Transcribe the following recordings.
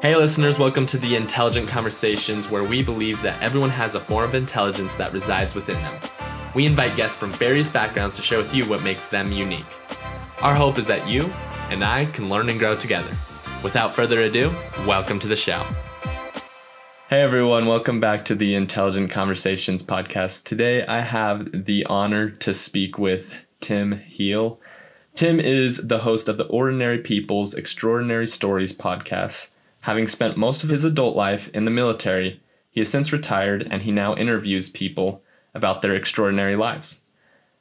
Hey, listeners, welcome to the Intelligent Conversations, where we believe that everyone has a form of intelligence that resides within them. We invite guests from various backgrounds to share with you what makes them unique. Our hope is that you and I can learn and grow together. Without further ado, welcome to the show. Hey everyone, welcome back to the Intelligent Conversations podcast. Today I have the honor to speak with Tim Hill. Tim is the host of the Ordinary People's Extraordinary Stories podcast. Having spent most of his adult life in the military, he has since retired and he now interviews people about their extraordinary lives.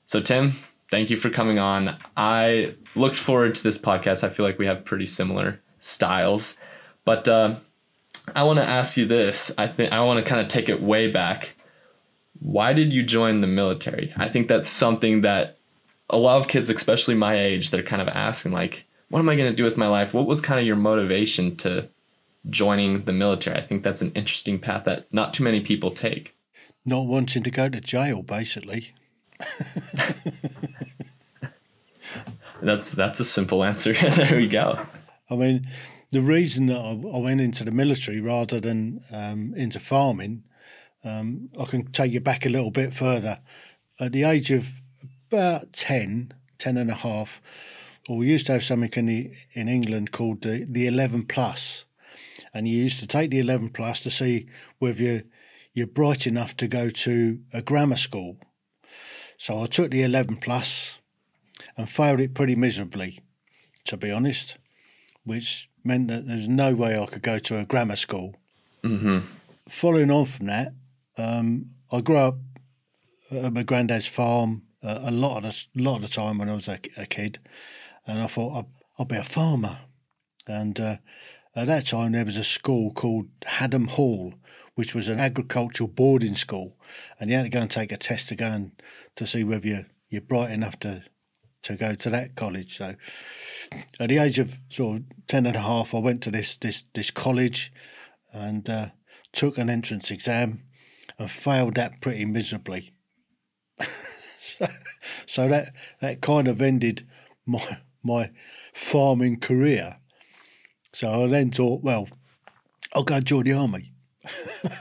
So, Tim, thank you for coming on. I looked forward to this podcast. I feel like we have pretty similar styles, but uh, I want to ask you this. I think I want to kind of take it way back. Why did you join the military? I think that's something that a lot of kids, especially my age, they're kind of asking, like, what am I going to do with my life? What was kind of your motivation to joining the military? I think that's an interesting path that not too many people take. Not wanting to go to jail, basically. that's that's a simple answer. there we go. I mean, the reason that I, went into the military rather than um, into farming, um, I can take you back a little bit further. At the age of about 10, 10 and a half, well, we used to have something in, the, in England called the, the 11 plus. And you used to take the 11 plus to see whether you're, you're bright enough to go to a grammar school. So I took the 11 plus and failed it pretty miserably, to be honest, which meant that there's no way I could go to a grammar school. Mm-hmm. Following on from that, um, I grew up at my granddad's farm uh, a lot of the, lot of the time when I was a, a kid, and I thought I'd, I'd, be a farmer. And uh, at that time, there was a school called Haddam Hall, which was an agricultural boarding school, and you had to go and take a test to go and to see whether you're, you're bright enough to to go to that college. So at the age of sort of 10 and a half, I went to this, this, this college and uh, took an entrance exam and failed that pretty miserably. so, so that, that kind of ended my, my farming career. So I then thought, well, I'll go join the army.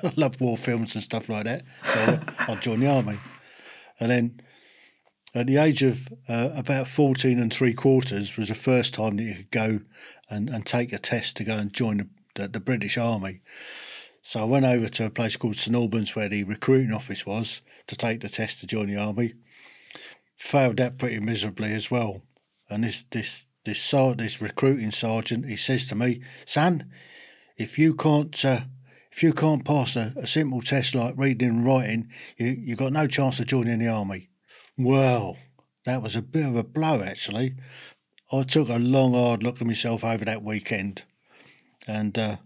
I love war films and stuff like that. So I'll join the army. And then at the age of uh, about 14 and three quarters was the first time that you could go and, and take a test to go and join the, the, the British Army. So I went over to a place called St Albans where the recruiting office was to take the test to join the army. Failed that pretty miserably as well. And this this this this recruiting sergeant, he says to me, "Son, if you can't uh, if you can't pass a, a simple test like reading and writing, you you got no chance of joining the army." Well, that was a bit of a blow, actually. I took a long, hard look at myself over that weekend, and uh,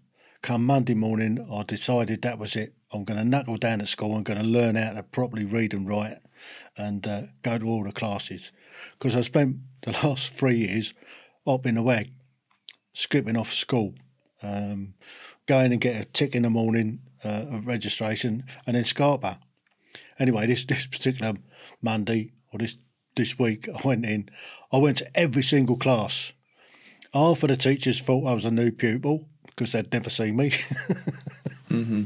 come Monday morning, I decided that was it. I'm going to knuckle down at school. I'm going to learn how to properly read and write, and uh, go to all the classes. Because I spent the last three years up in the wag, skipping off school, um, going and get a tick in the morning uh, of registration, and then Scarpa. Anyway, this this particular Monday or this this week, I went in. I went to every single class. Half of the teachers thought I was a new pupil because they'd never seen me. mm-hmm.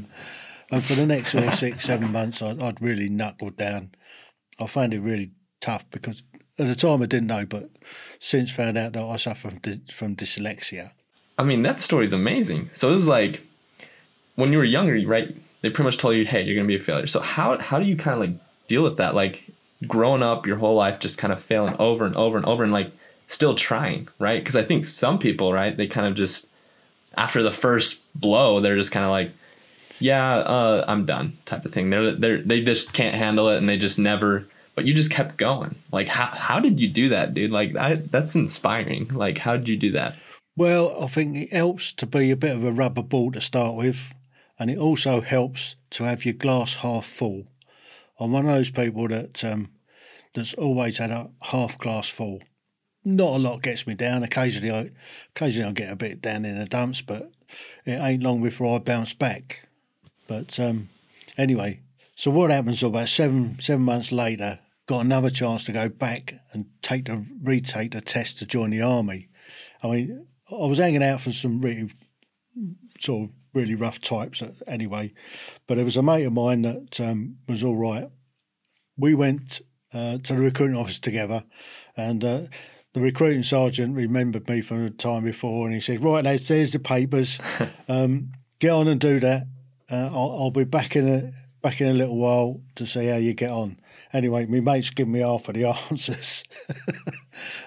And for the next sort of six, seven months, I, would really knuckled down. I found it really tough because at the time I didn't know, but since found out that I suffer from, from dyslexia. I mean, that story is amazing. So it was like when you were younger, right? They pretty much told you, "Hey, you're gonna be a failure." So how how do you kind of like deal with that? Like growing up your whole life just kind of failing over and over and over and like still trying, right? Because I think some people, right, they kind of just after the first blow, they're just kind of like, yeah, uh, I'm done, type of thing. They're they they just can't handle it, and they just never. But you just kept going. Like, how how did you do that, dude? Like, I, that's inspiring. Like, how did you do that? Well, I think it helps to be a bit of a rubber ball to start with, and it also helps to have your glass half full. I'm one of those people that um, that's always had a half glass full. Not a lot gets me down. Occasionally, I occasionally I get a bit down in the dumps, but it ain't long before I bounce back. But um, anyway, so what happens? About seven seven months later, got another chance to go back and take the retake the test to join the army. I mean, I was hanging out for some really sort of really rough types anyway. But there was a mate of mine that um, was all right. We went uh, to the recruiting office together, and uh, the recruiting sergeant remembered me from the time before, and he said, "Right, lads, there's the papers. Um, get on and do that. Uh, I'll, I'll, be back in a back in a little while to see how you get on." Anyway, my mate's give me half of the answers,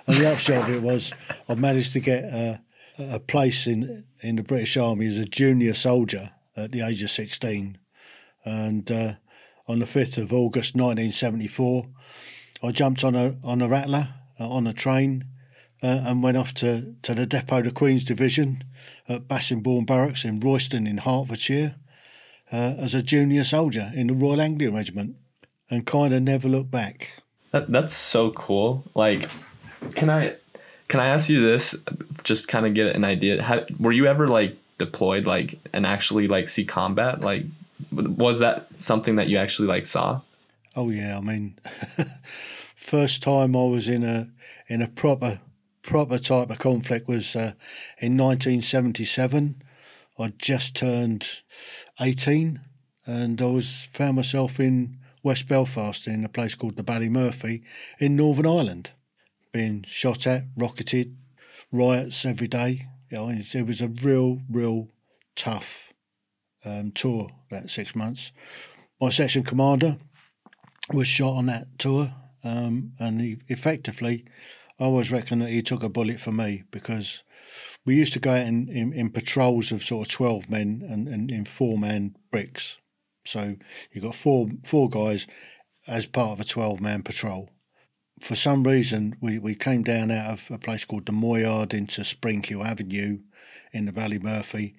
and the upshot of it was I managed to get a, a place in in the British Army as a junior soldier at the age of sixteen, and uh, on the fifth of August, nineteen seventy four. I jumped on a on a rattler uh, on a train uh, and went off to, to the depot, of the Queen's Division at Bassingbourn Barracks in Royston in Hertfordshire uh, as a junior soldier in the Royal Anglian Regiment and kind of never look back. That, that's so cool. Like, can I can I ask you this? Just kind of get an idea. How, were you ever like deployed, like, and actually like see combat? Like, was that something that you actually like saw? Oh yeah, I mean, first time I was in a in a proper proper type of conflict was uh, in 1977. I just turned 18, and I was found myself in West Belfast in a place called the Ballymurphy in Northern Ireland, being shot at, rocketed, riots every day. You know, it was a real, real tough um, tour that six months. My section commander was shot on that tour, um, and he effectively, I always reckon that he took a bullet for me because we used to go out in, in, in patrols of sort of twelve men and, and in four man bricks. So you've got four four guys as part of a twelve man patrol. For some reason, we, we came down out of a place called the Moyard into Springhill Avenue in the Ballymurphy.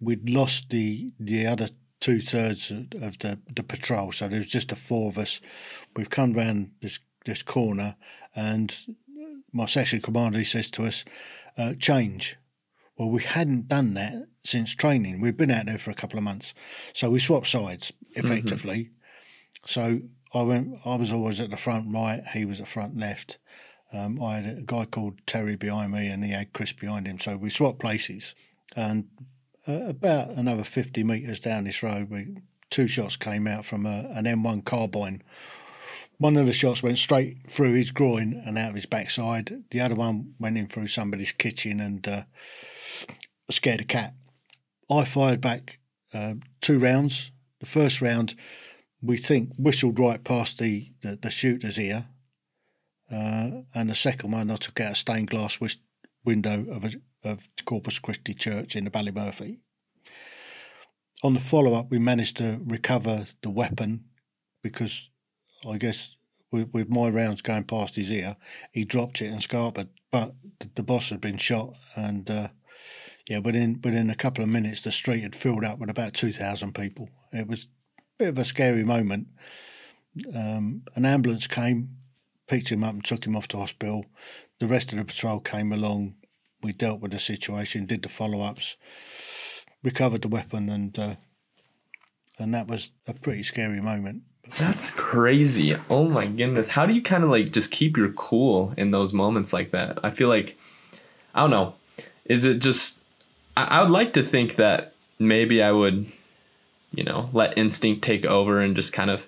We'd lost the the other two thirds of the, the patrol. So there's just the four of us. We've come round this this corner, and my section commander he says to us, uh, "Change." Well, we hadn't done that since training. We'd been out there for a couple of months, so we swapped sides effectively. Mm-hmm. So I went. I was always at the front right. He was at front left. Um, I had a guy called Terry behind me, and he had Chris behind him. So we swapped places, and uh, about another 50 metres down this road, we, two shots came out from a, an M1 carbine. One of the shots went straight through his groin and out of his backside. The other one went in through somebody's kitchen and uh, scared a cat. I fired back uh, two rounds. The first round, we think, whistled right past the, the, the shooter's ear. Uh, and the second one, I took out a stained glass window of a of Corpus Christi Church in the Ballymurphy. On the follow up, we managed to recover the weapon because I guess with, with, my rounds going past his ear, he dropped it and scarpered. But the, the boss had been shot, and uh, yeah, within within a couple of minutes, the street had filled up with about two thousand people. It was a bit of a scary moment. Um, an ambulance came, picked him up, and took him off to hospital. The rest of the patrol came along, we dealt with the situation, did the follow ups, recovered the weapon, and uh, and that was a pretty scary moment. That's crazy. Oh my goodness. How do you kind of like just keep your cool in those moments like that? I feel like, I don't know. Is it just, I, would like to think that maybe I would, you know, let instinct take over and just kind of,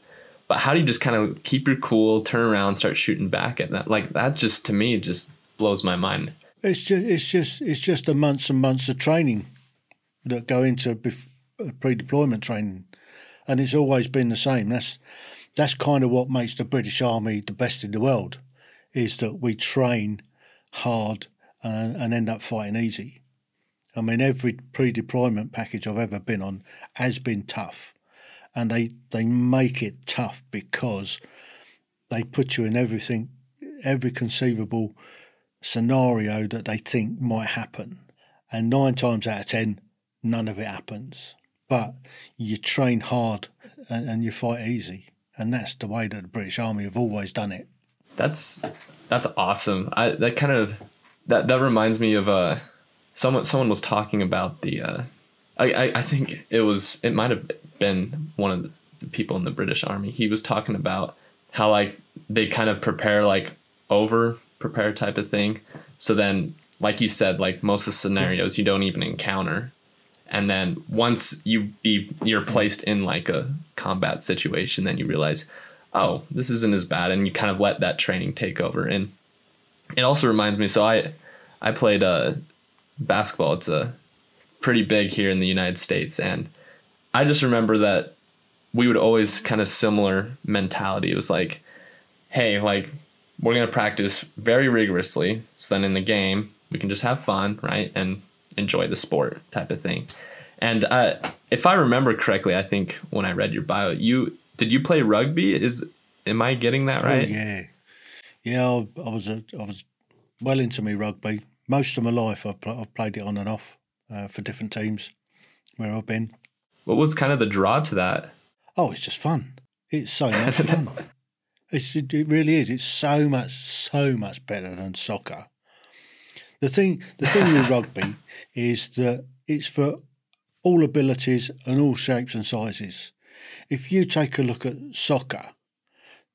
but how do you just kind of keep your cool, turn around, start shooting back at that? Like that just to me just blows my mind. It's just it's just it's just a months and months of training that go into uh, pre-deployment training, and it's always been the same. That's that's kind of what makes the British Army the best in the world, is that we train hard and, and end up fighting easy. I mean, every pre-deployment package I've ever been on has been tough, and they they make it tough because they put you in everything, every conceivable scenario that they think might happen. And nine times out of ten, none of it happens. But you train hard and, and you fight easy. And that's the way that the British Army have always done it. That's that's awesome. I that kind of that that reminds me of uh someone someone was talking about the uh I, I, I think it was it might have been one of the people in the British Army. He was talking about how like they kind of prepare like over prepare type of thing. So then, like you said, like most of the scenarios you don't even encounter. and then once you be you're placed in like a combat situation then you realize oh this isn't as bad and you kind of let that training take over and it also reminds me so i i played uh basketball it's a pretty big here in the united states and i just remember that we would always kind of similar mentality it was like hey like we're going to practice very rigorously so then in the game we can just have fun right and enjoy the sport type of thing. And uh, if I remember correctly, I think when I read your bio, you did you play rugby? Is am I getting that right? Oh, yeah, yeah. I, I was a, I was well into me rugby. Most of my life, I've, I've played it on and off uh, for different teams where I've been. What was kind of the draw to that? Oh, it's just fun. It's so much fun. It's, it really is. It's so much, so much better than soccer. The thing, the thing with rugby is that it's for all abilities and all shapes and sizes. If you take a look at soccer,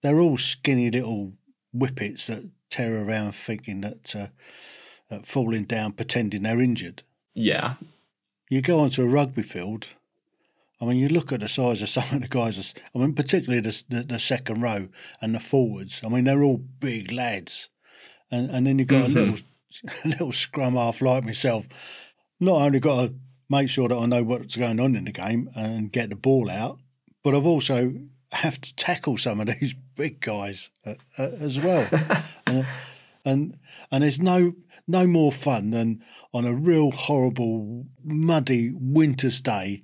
they're all skinny little whippets that tear around thinking that, uh, that falling down, pretending they're injured. Yeah. You go onto a rugby field. I mean, you look at the size of some of the guys. I mean, particularly the, the, the second row and the forwards. I mean, they're all big lads, and and then you've got mm-hmm. a little a little scrum half like myself, not only got to make sure that I know what's going on in the game and get the ball out, but I've also have to tackle some of these big guys uh, uh, as well. uh, and and there's no no more fun than on a real horrible muddy winter's day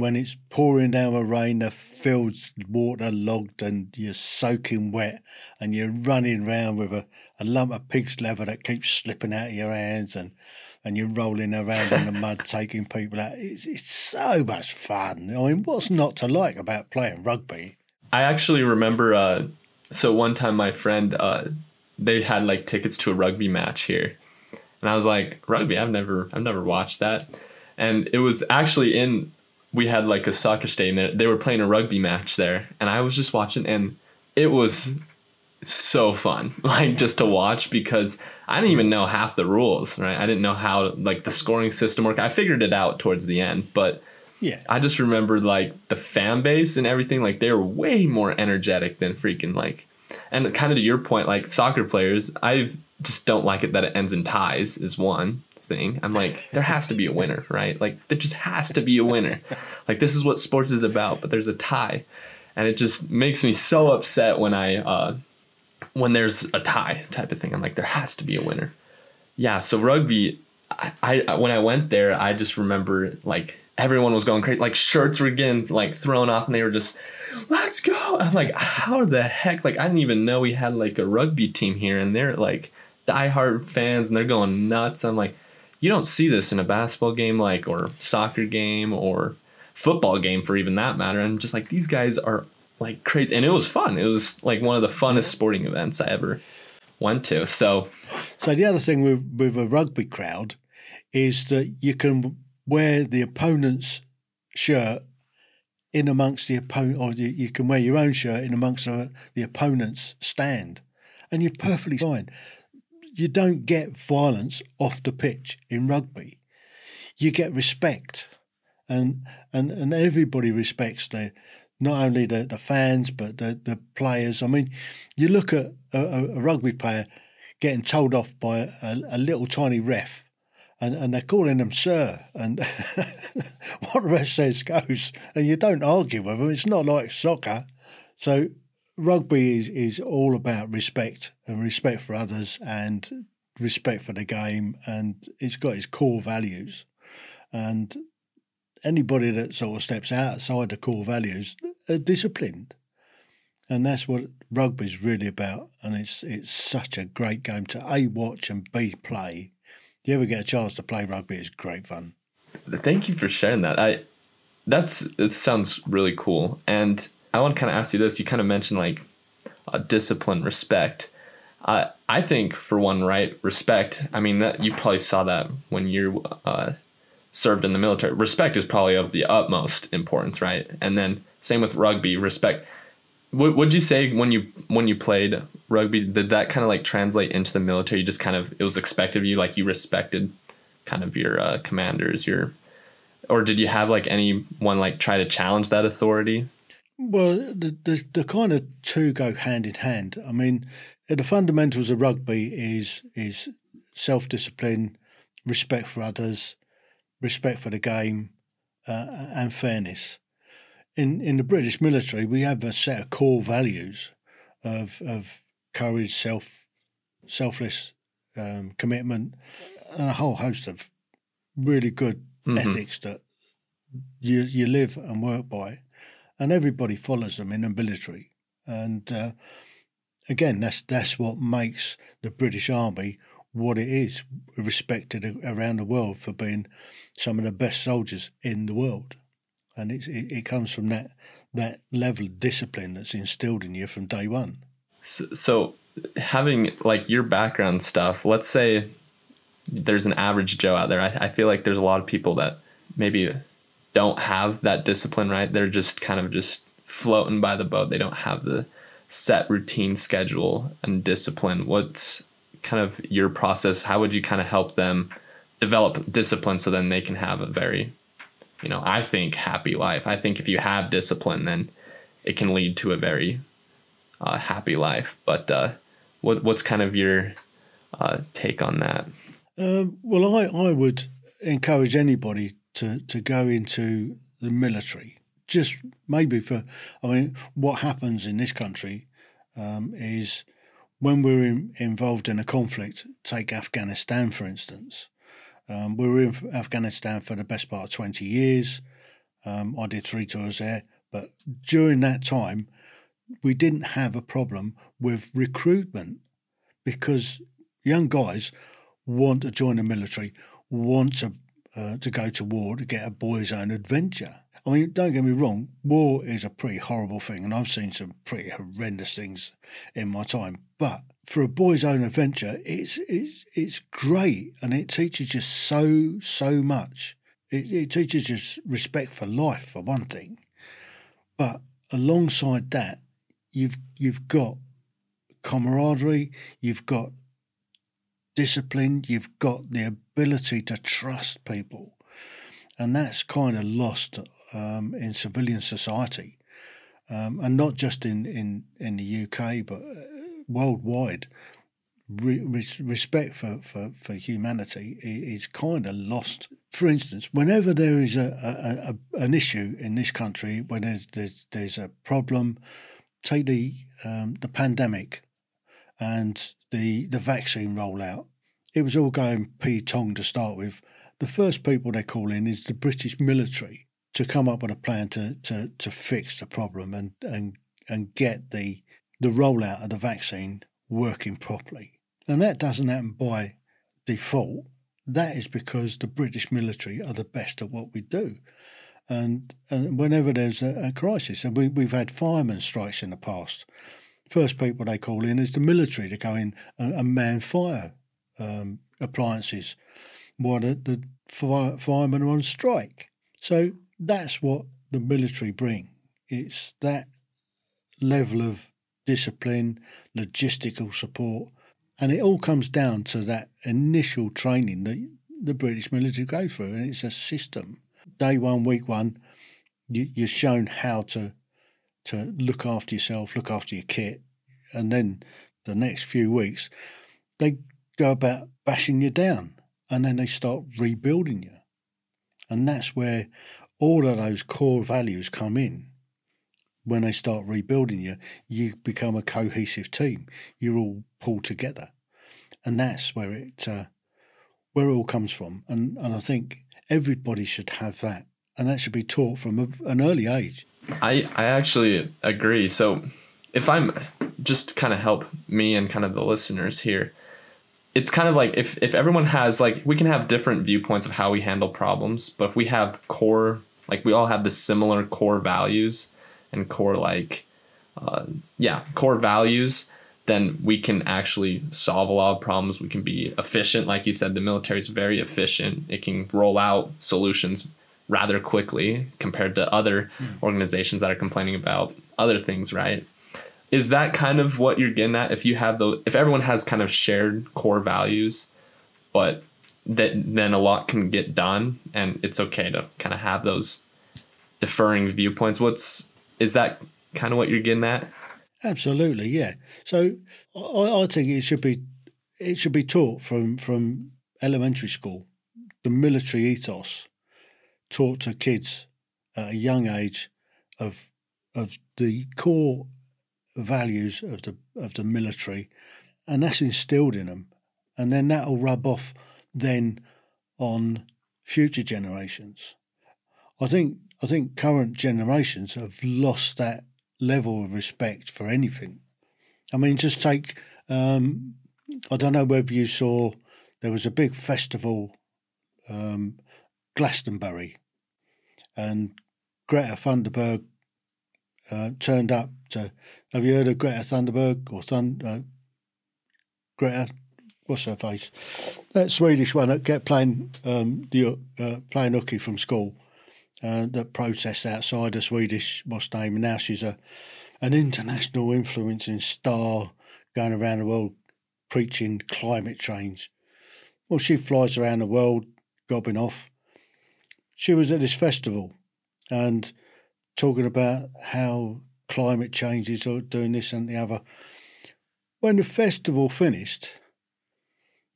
when it's pouring down with rain, the field's waterlogged and you're soaking wet and you're running around with a, a lump of pig's leather that keeps slipping out of your hands and, and you're rolling around in the mud taking people out. It's, it's so much fun. I mean, what's not to like about playing rugby? I actually remember, uh, so one time my friend, uh, they had like tickets to a rugby match here. And I was like, rugby, I've never, I've never watched that. And it was actually in we had like a soccer stadium there. They were playing a rugby match there, and I was just watching, and it was so fun, like just to watch because I didn't even know half the rules, right? I didn't know how like the scoring system worked. I figured it out towards the end, but yeah, I just remembered like the fan base and everything. Like they were way more energetic than freaking like, and kind of to your point, like soccer players, I just don't like it that it ends in ties. Is one thing. I'm like, there has to be a winner, right? Like, there just has to be a winner. Like, this is what sports is about, but there's a tie. And it just makes me so upset when I, uh, when there's a tie type of thing. I'm like, there has to be a winner. Yeah. So rugby, I, I when I went there, I just remember like everyone was going crazy. Like shirts were getting like thrown off, and they were just, "Let's go!" I'm like, how the heck? Like I didn't even know we had like a rugby team here, and they're like diehard fans, and they're going nuts. I'm like, you don't see this in a basketball game like or soccer game or football game for even that matter and just like these guys are like crazy and it was fun it was like one of the funnest sporting events i ever went to so so the other thing with with a rugby crowd is that you can wear the opponent's shirt in amongst the opponent or you can wear your own shirt in amongst the opponent's stand and you're perfectly fine you don't get violence off the pitch in rugby. You get respect, and and and everybody respects the not only the, the fans but the, the players. I mean, you look at a, a rugby player getting told off by a, a little tiny ref, and, and they're calling them sir, and what the ref says goes, and you don't argue with them. It's not like soccer. So rugby is, is all about respect and respect for others and respect for the game and it's got its core values. And anybody that sort of steps outside the core values are disciplined. And that's what rugby is really about. And it's it's such a great game to a watch and b play you ever get a chance to play rugby it's great fun thank you for sharing that i that's it sounds really cool and I want to kind of ask you this. You kind of mentioned like uh, discipline, respect. Uh, I think for one, right, respect. I mean, that you probably saw that when you uh, served in the military. Respect is probably of the utmost importance, right? And then same with rugby, respect. What would you say when you when you played rugby? Did that kind of like translate into the military? You just kind of it was expected of you, like you respected kind of your uh, commanders, your or did you have like anyone like try to challenge that authority? Well, the, the, the kind of two go hand in hand. I mean, the fundamentals of rugby is is self discipline, respect for others, respect for the game, uh, and fairness. In in the British military, we have a set of core values of of courage, self selfless um, commitment, and a whole host of really good mm-hmm. ethics that you you live and work by, and everybody follows them in the military. And uh, again, that's that's what makes the British Army what it is, respected around the world for being some of the best soldiers in the world. And it, it comes from that that level of discipline that's instilled in you from day one. So, having like your background stuff, let's say there's an average Joe out there. I, I feel like there's a lot of people that maybe don't have that discipline, right? They're just kind of just floating by the boat. They don't have the set routine schedule and discipline. What's kind of your process? How would you kind of help them develop discipline so then they can have a very, you know, I think happy life. I think if you have discipline, then it can lead to a very uh, happy life. But uh, what what's kind of your uh, take on that? Um, well, I, I would encourage anybody to, to go into the military. Just maybe for, I mean, what happens in this country um, is when we're in, involved in a conflict, take Afghanistan for instance. Um, we were in Afghanistan for the best part of 20 years. Um, I did three tours there, but during that time, we didn't have a problem with recruitment because young guys want to join the military, want to uh, to go to war to get a boy's own adventure. I mean, don't get me wrong, war is a pretty horrible thing, and I've seen some pretty horrendous things in my time. But for a boy's own adventure, it's it's it's great, and it teaches you so so much. It, it teaches you respect for life, for one thing. But alongside that, you've you've got camaraderie, you've got discipline, you've got the ability to trust people. And that's kind of lost um, in civilian society. Um, and not just in, in, in the UK, but uh, worldwide. Re- respect for, for, for humanity is kind of lost. For instance, whenever there is a, a, a, an issue in this country, when there's, there's, there's a problem, take the, um, the pandemic and the the vaccine rollout, it was all going Pete Tong to start with. The first people they call in is the British military to come up with a plan to to, to fix the problem and, and and get the the rollout of the vaccine working properly. And that doesn't happen by default. That is because the British military are the best at what we do. And, and whenever there's a, a crisis, and we, we've had firemen strikes in the past, first people they call in is the military to go in and, and man fire um, appliances while the, the fire, firemen are on strike. So that's what the military bring. It's that level of discipline, logistical support, and it all comes down to that initial training that the British military go through, and it's a system. Day one, week one, you, you're shown how to to look after yourself, look after your kit, and then the next few weeks, they go about bashing you down, and then they start rebuilding you, and that's where all of those core values come in. When they start rebuilding you, you become a cohesive team. You're all pulled together, and that's where it uh, where it all comes from. And and I think everybody should have that, and that should be taught from a, an early age. I, I actually agree. So if I'm just kind of help me and kind of the listeners here, it's kind of like if, if everyone has like we can have different viewpoints of how we handle problems, but if we have core like we all have the similar core values and core like uh, yeah core values then we can actually solve a lot of problems we can be efficient like you said the military is very efficient it can roll out solutions rather quickly compared to other mm. organizations that are complaining about other things, right? Is that kind of what you're getting at? If you have the, if everyone has kind of shared core values, but that then a lot can get done and it's okay to kind of have those deferring viewpoints what's is that kind of what you're getting at Absolutely, yeah. So I, I think it should be it should be taught from from elementary school. The military ethos taught to kids at a young age of of the core values of the of the military, and that's instilled in them, and then that'll rub off then on future generations. I think I think current generations have lost that level of respect for anything. I mean, just take, um, I don't know whether you saw, there was a big festival, um, Glastonbury, and Greta Thunberg uh, turned up to. Have you heard of Greta Thunberg or Thun? Uh, Greta, what's her face? That Swedish one that kept playing um, the uh, playing hooky from school uh, that protests outside a Swedish and now she's a an international influencing star going around the world preaching climate change. Well, she flies around the world gobbing off. She was at this festival and talking about how climate change is doing this and the other. When the festival finished,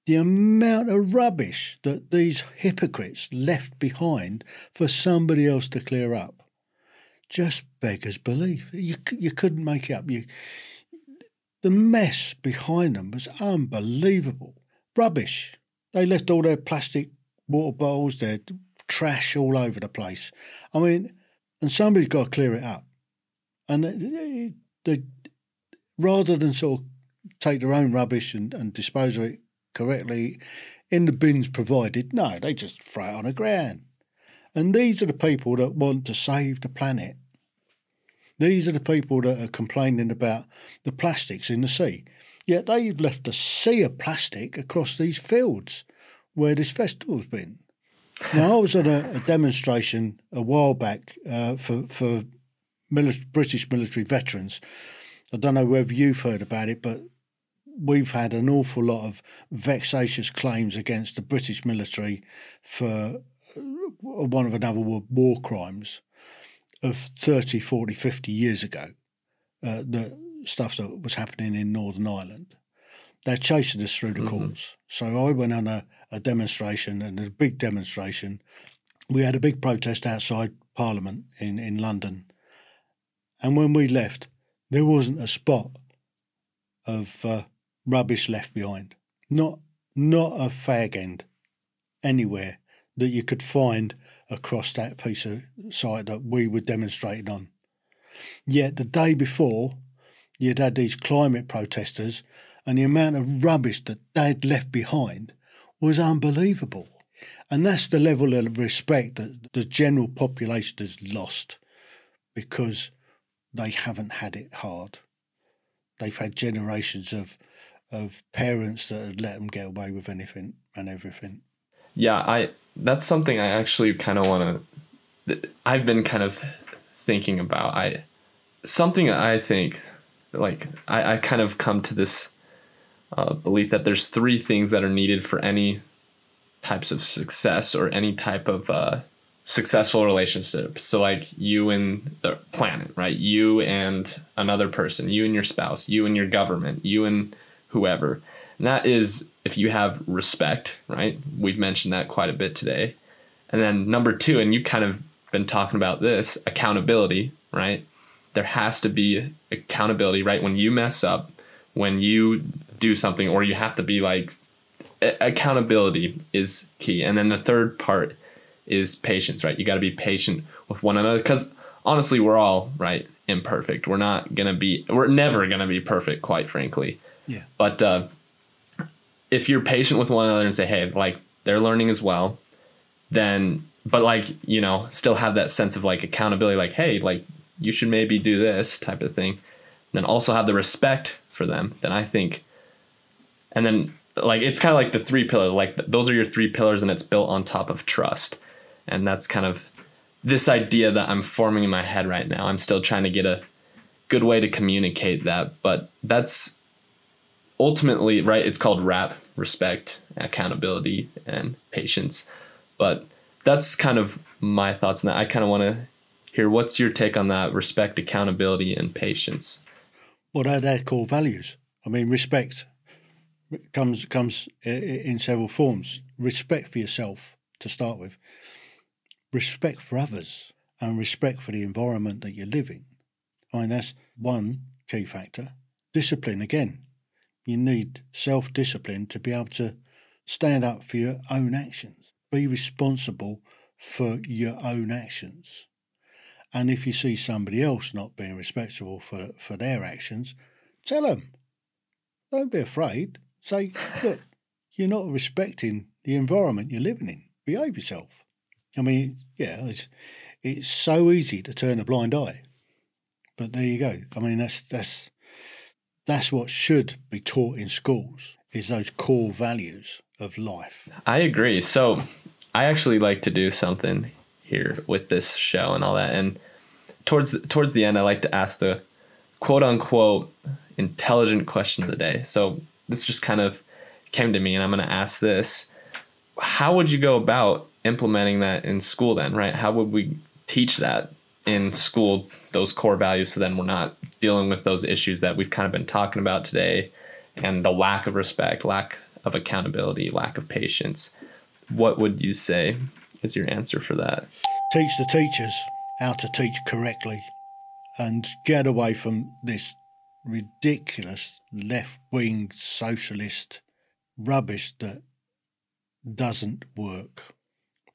the amount of rubbish that these hypocrites left behind for somebody else to clear up just beggars belief. You you couldn't make it up. You, the mess behind them was unbelievable. Rubbish. They left all their plastic water bottles, their trash all over the place. I mean, and somebody's got to clear it up. And they, they, rather than sort of take their own rubbish and, and dispose of it correctly in the bins provided. No, they just throw it on the ground. And these are the people that want to save the planet. These are the people that are complaining about the plastics in the sea. Yet they've left a sea of plastic across these fields where this festival's been. Now, I was at a, a demonstration a while back uh, for, for British military veterans. I don't know whether you've heard about it, but we've had an awful lot of vexatious claims against the British military for uh, one of another war crimes of 30, 40, 50 years ago, uh, the stuff that was happening in Northern Ireland. They're chasing us through the mm-hmm. courts. So I went on a, a demonstration and a big demonstration. We had a big protest outside Parliament in, in London. And when we left, there wasn't a spot of uh, rubbish left behind. Not not a fag end anywhere that you could find across that piece of site that we were demonstrating on. Yet the day before, you'd had these climate protesters, and the amount of rubbish that they'd left behind was unbelievable. And that's the level of respect that the general population has lost because they haven't had it hard. They've had generations of of parents that had let them get away with anything and everything. Yeah, I that's something I actually kind of want to. I've been kind of thinking about. I something I think like I, I kind of come to this uh, belief that there's three things that are needed for any types of success or any type of uh, successful relationship. So like you and the planet, right? You and another person, you and your spouse, you and your government, you and whoever. And that is if you have respect, right? We've mentioned that quite a bit today. And then number two, and you kind of been talking about this accountability, right? There has to be accountability, right? When you mess up, when you do something, or you have to be like, accountability is key. And then the third part is patience, right? You got to be patient with one another because honestly, we're all, right, imperfect. We're not going to be, we're never going to be perfect, quite frankly. Yeah. But uh, if you're patient with one another and say, hey, like they're learning as well, then, but like, you know, still have that sense of like accountability, like, hey, like you should maybe do this type of thing. And Then also have the respect for them, then I think, and then like it's kind of like the three pillars, like those are your three pillars and it's built on top of trust. And that's kind of this idea that I'm forming in my head right now. I'm still trying to get a good way to communicate that, but that's ultimately, right, it's called RAP respect, accountability, and patience. But that's kind of my thoughts on that. I kind of want to hear what's your take on that respect, accountability, and patience. Well, they're their core values. I mean, respect comes comes in several forms. Respect for yourself to start with, respect for others, and respect for the environment that you live in. I mean, that's one key factor. Discipline again. You need self discipline to be able to stand up for your own actions, be responsible for your own actions. And if you see somebody else not being respectable for, for their actions, tell them. Don't be afraid. Say, look, you're not respecting the environment you're living in. Behave yourself. I mean, yeah, it's, it's so easy to turn a blind eye. But there you go. I mean, that's that's that's what should be taught in schools is those core values of life. I agree. So I actually like to do something here with this show and all that. And towards towards the end, I like to ask the quote unquote intelligent question of the day. So this just kind of came to me, and I'm going to ask this: How would you go about implementing that in school? Then, right? How would we teach that in school? Those core values, so then we're not dealing with those issues that we've kind of been talking about today, and the lack of respect, lack of accountability, lack of patience. What would you say is your answer for that? Teach the teachers how to teach correctly and get away from this ridiculous left wing socialist rubbish that doesn't work.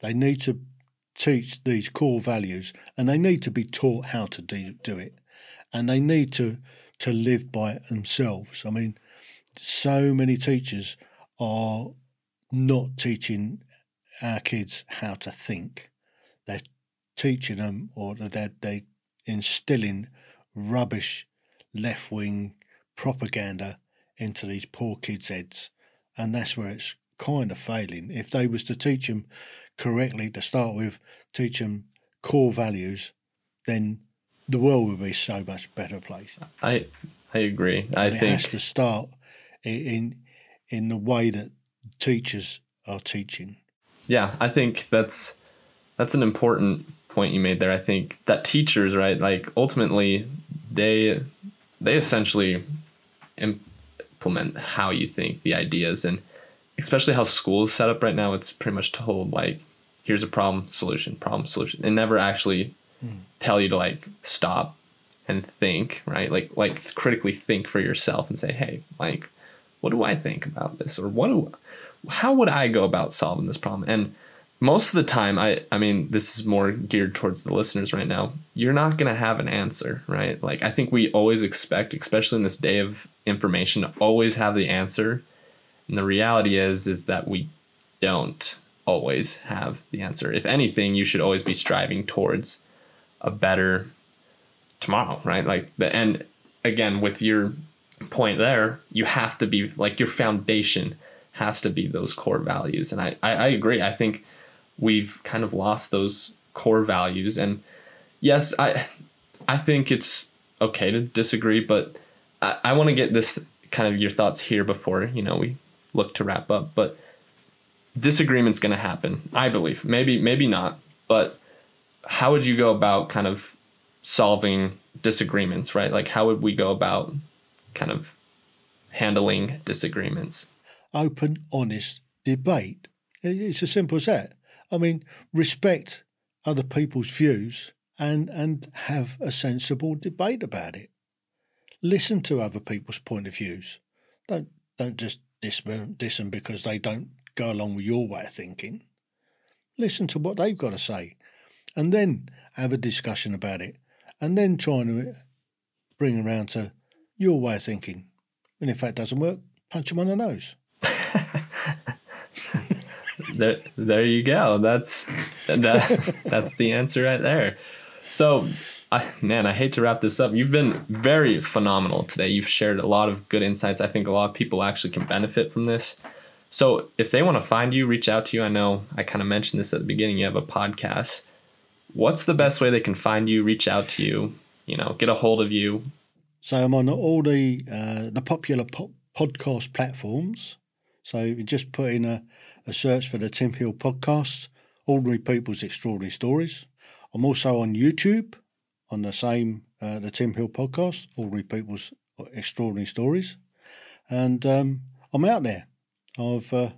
They need to teach these core values and they need to be taught how to do, do it and they need to to live by it themselves. I mean, so many teachers are not teaching our kids how to think. They're teaching them or they're, they instilling rubbish left wing propaganda into these poor kids' heads. And that's where it's kind of failing. If they was to teach them correctly to start with, teach them core values, then the world would be so much better place. I I agree. And I it think has to start in in the way that teachers are teaching. Yeah, I think that's that's an important point you made there. I think that teachers, right, like ultimately they they essentially implement how you think the ideas and especially how schools set up right now it's pretty much told like here's a problem solution problem solution. And never actually mm. tell you to like stop and think right? Like like critically think for yourself and say hey like what do i think about this? Or what do how would i go about solving this problem? And most of the time i i mean this is more geared towards the listeners right now you're not going to have an answer right? Like i think we always expect especially in this day of information to always have the answer. And the reality is is that we don't always have the answer if anything you should always be striving towards a better tomorrow right like the and again with your point there you have to be like your foundation has to be those core values and i i, I agree i think we've kind of lost those core values. And yes, I I think it's okay to disagree, but I, I want to get this kind of your thoughts here before you know we look to wrap up. But disagreement's going to happen, I believe. Maybe maybe not, but how would you go about kind of solving disagreements, right? Like how would we go about kind of handling disagreements? Open, honest debate. It's as simple as that. I mean, respect other people's views and, and have a sensible debate about it. Listen to other people's point of views. Don't don't just diss them because they don't go along with your way of thinking. Listen to what they've got to say, and then have a discussion about it, and then trying to bring around to your way of thinking. And if that doesn't work, punch them on the nose. there, there you go. That's that, that's the answer right there. So, I, man, I hate to wrap this up. You've been very phenomenal today. You've shared a lot of good insights. I think a lot of people actually can benefit from this. So, if they want to find you, reach out to you. I know I kind of mentioned this at the beginning. You have a podcast. What's the best way they can find you, reach out to you, you know, get a hold of you? So I'm on all the uh, the popular podcast platforms. So you just put in a, a search for the Tim Hill podcast, Ordinary People's Extraordinary Stories. I'm also on YouTube on the same, uh, the Tim Hill podcast, Ordinary People's Extraordinary Stories. And um, I'm out there. I've uh,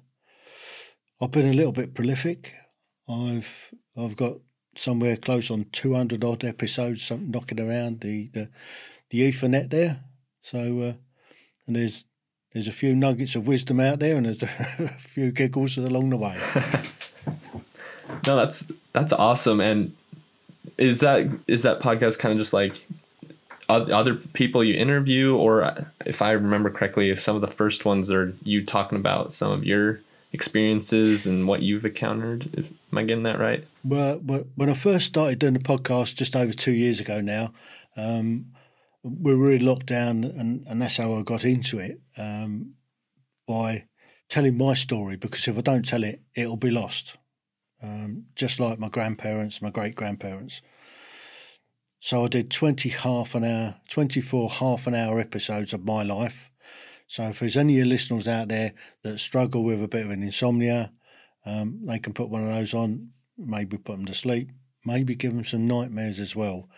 I've been a little bit prolific. I've I've got somewhere close on 200 odd episodes, something knocking around the, the, the Ethernet there. So, uh, and there's there's a few nuggets of wisdom out there, and there's a few giggles along the way. no, that's that's awesome. And is that is that podcast kind of just like other people you interview, or if I remember correctly, some of the first ones are you talking about some of your experiences and what you've encountered. If, am I getting that right? Well, when I first started doing the podcast just over two years ago now, um, we were in lockdown, and, and that's how I got into it um, by telling my story. Because if I don't tell it, it'll be lost. Um, just like my grandparents, my great grandparents. So I did 20 half an hour, 24 half an hour episodes of my life so if there's any of your listeners out there that struggle with a bit of an insomnia, um, they can put one of those on, maybe put them to sleep, maybe give them some nightmares as well.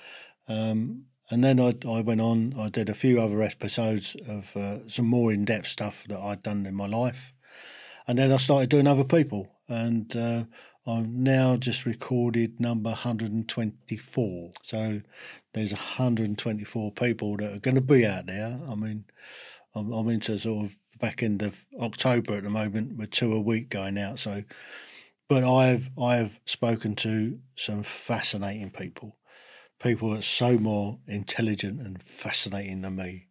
Um, and then I, I went on, I did a few other episodes of uh, some more in depth stuff that I'd done in my life. And then I started doing other people. And uh, I've now just recorded number 124. So there's 124 people that are going to be out there. I mean, I'm, I'm into sort of back end of October at the moment with two a week going out. So, but I've I've spoken to some fascinating people, people that are so more intelligent and fascinating than me.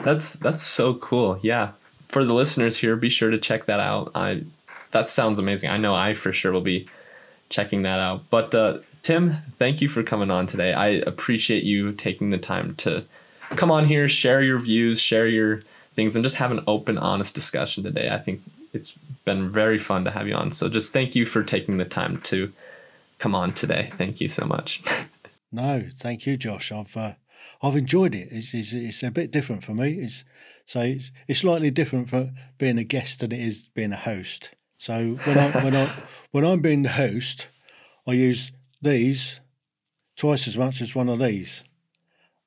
That's that's so cool. Yeah, for the listeners here, be sure to check that out. I that sounds amazing. I know I for sure will be checking that out. But uh, Tim, thank you for coming on today. I appreciate you taking the time to come on here, share your views, share your things and just have an open, honest discussion today. I think it's been very fun to have you on. So just thank you for taking the time to come on today. Thank you so much. no, thank you, Josh. I've uh, I've enjoyed it. It's, it's, it's a bit different for me. It's so it's, it's slightly different for being a guest than it is being a host. So when I when I when I'm being the host, I use these twice as much as one of these,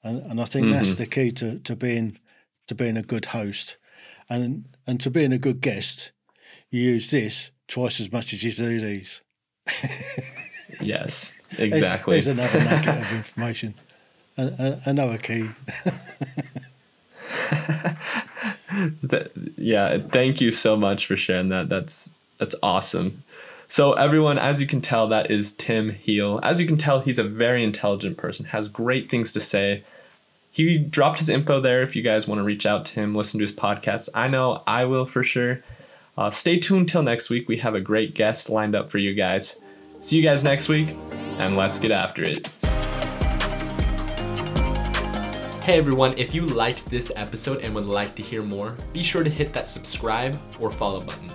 and and I think mm-hmm. that's the key to to being to being a good host, and and to being a good guest, you use this twice as much as you do these. yes, exactly. There's, there's another nugget of information, another key. yeah, thank you so much for sharing that. That's that's awesome. So everyone, as you can tell, that is Tim Hill. As you can tell, he's a very intelligent person, has great things to say, he dropped his info there if you guys want to reach out to him, listen to his podcast. I know I will for sure. Uh, stay tuned till next week. We have a great guest lined up for you guys. See you guys next week, and let's get after it. Hey everyone, if you liked this episode and would like to hear more, be sure to hit that subscribe or follow button.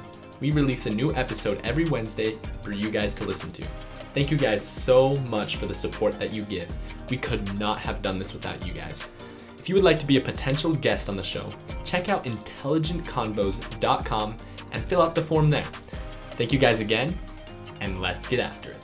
We release a new episode every Wednesday for you guys to listen to. Thank you guys so much for the support that you give. We could not have done this without you guys. If you would like to be a potential guest on the show, check out intelligentconvos.com and fill out the form there. Thank you guys again, and let's get after it.